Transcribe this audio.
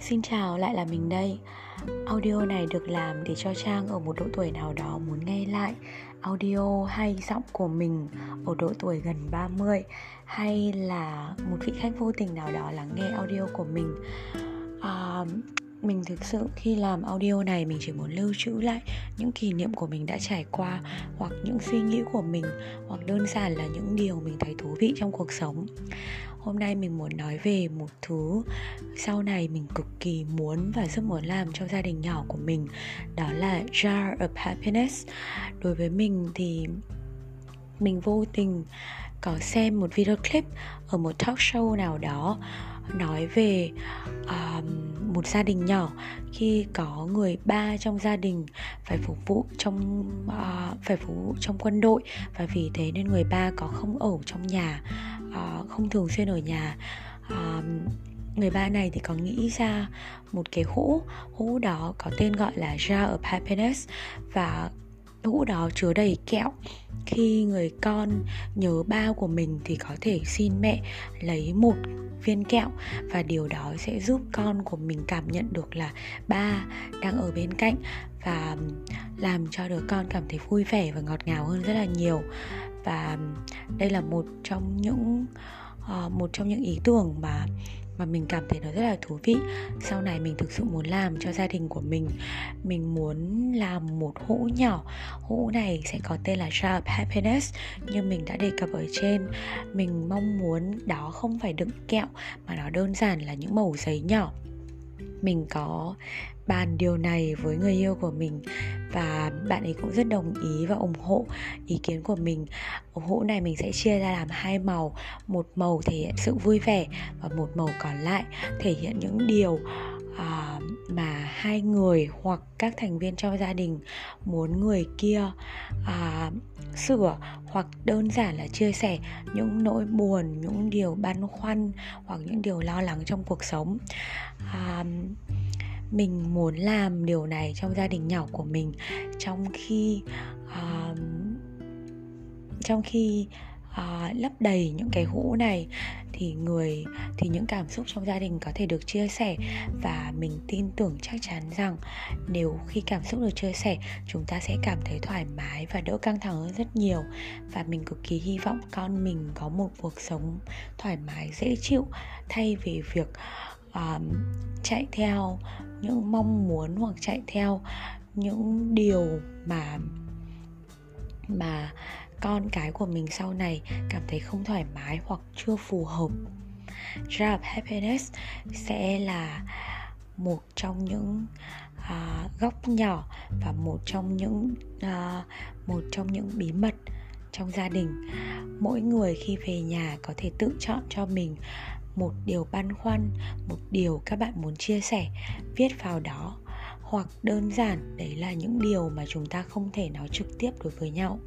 Xin chào, lại là mình đây. Audio này được làm để cho Trang ở một độ tuổi nào đó muốn nghe lại. Audio hay giọng của mình ở độ tuổi gần 30 Hay là một vị khách vô tình nào đó lắng nghe audio của mình. À, mình thực sự khi làm audio này mình chỉ muốn lưu trữ lại những kỷ niệm của mình đã trải qua, hoặc những suy nghĩ của mình, hoặc đơn giản là những điều mình thấy thú vị trong cuộc sống. Hôm nay mình muốn nói về một thứ sau này mình cực kỳ muốn và rất muốn làm cho gia đình nhỏ của mình, đó là jar of happiness. Đối với mình thì mình vô tình có xem một video clip ở một talk show nào đó nói về uh, một gia đình nhỏ khi có người ba trong gia đình phải phục vụ trong uh, phải phục vụ trong quân đội và vì thế nên người ba có không ở trong nhà uh, không thường xuyên ở nhà. Uh, người ba này thì có nghĩ ra một cái hũ hũ đó có tên gọi là jar of happiness và hũ đó chứa đầy kẹo khi người con nhớ ba của mình thì có thể xin mẹ lấy một viên kẹo và điều đó sẽ giúp con của mình cảm nhận được là ba đang ở bên cạnh và làm cho đứa con cảm thấy vui vẻ và ngọt ngào hơn rất là nhiều. Và đây là một trong những uh, một trong những ý tưởng mà mà mình cảm thấy nó rất là thú vị. Sau này mình thực sự muốn làm cho gia đình của mình mình muốn làm một hũ nhỏ. Hũ này sẽ có tên là Sharp happiness như mình đã đề cập ở trên. Mình mong muốn đó không phải đựng kẹo, mà nó đơn giản là những mẩu giấy nhỏ. Mình có bàn điều này với người yêu của mình và bạn ấy cũng rất đồng ý và ủng hộ ý kiến của mình. Ủng hộ này mình sẽ chia ra làm hai màu. Một màu thể hiện sự vui vẻ và một màu còn lại thể hiện những điều uh, mà hai người hoặc các thành viên trong gia đình muốn người kia uh, sửa hoặc đơn giản là chia sẻ những nỗi buồn những điều băn khoăn hoặc những điều lo lắng trong cuộc sống. Uh, mình muốn làm điều này trong gia đình nhỏ của mình. Trong khi uh, trong khi uh, lấp đầy những cái hũ này thì người thì những cảm xúc trong gia đình có thể được chia sẻ. Và mình tin tưởng chắc chắn rằng nếu khi cảm xúc được chia sẻ chúng ta sẽ cảm thấy thoải mái và đỡ căng thẳng hơn rất nhiều. Và mình cực kỳ hy vọng con mình có một cuộc sống thoải mái dễ chịu thay vì việc um, chạy theo những mong muốn hoặc chạy theo những điều mà mà con cái của mình sau này cảm thấy không thoải mái hoặc chưa phù hợp. Jar Happiness sẽ là một trong những uh, góc nhỏ và một trong những uh, một trong những bí mật trong gia đình. Mỗi người khi về nhà có thể tự chọn cho mình một điều băn khoăn, một điều các bạn muốn chia sẻ, viết vào đó. Hoặc đơn giản, đấy là những điều mà chúng ta không thể nói trực tiếp đối với nhau.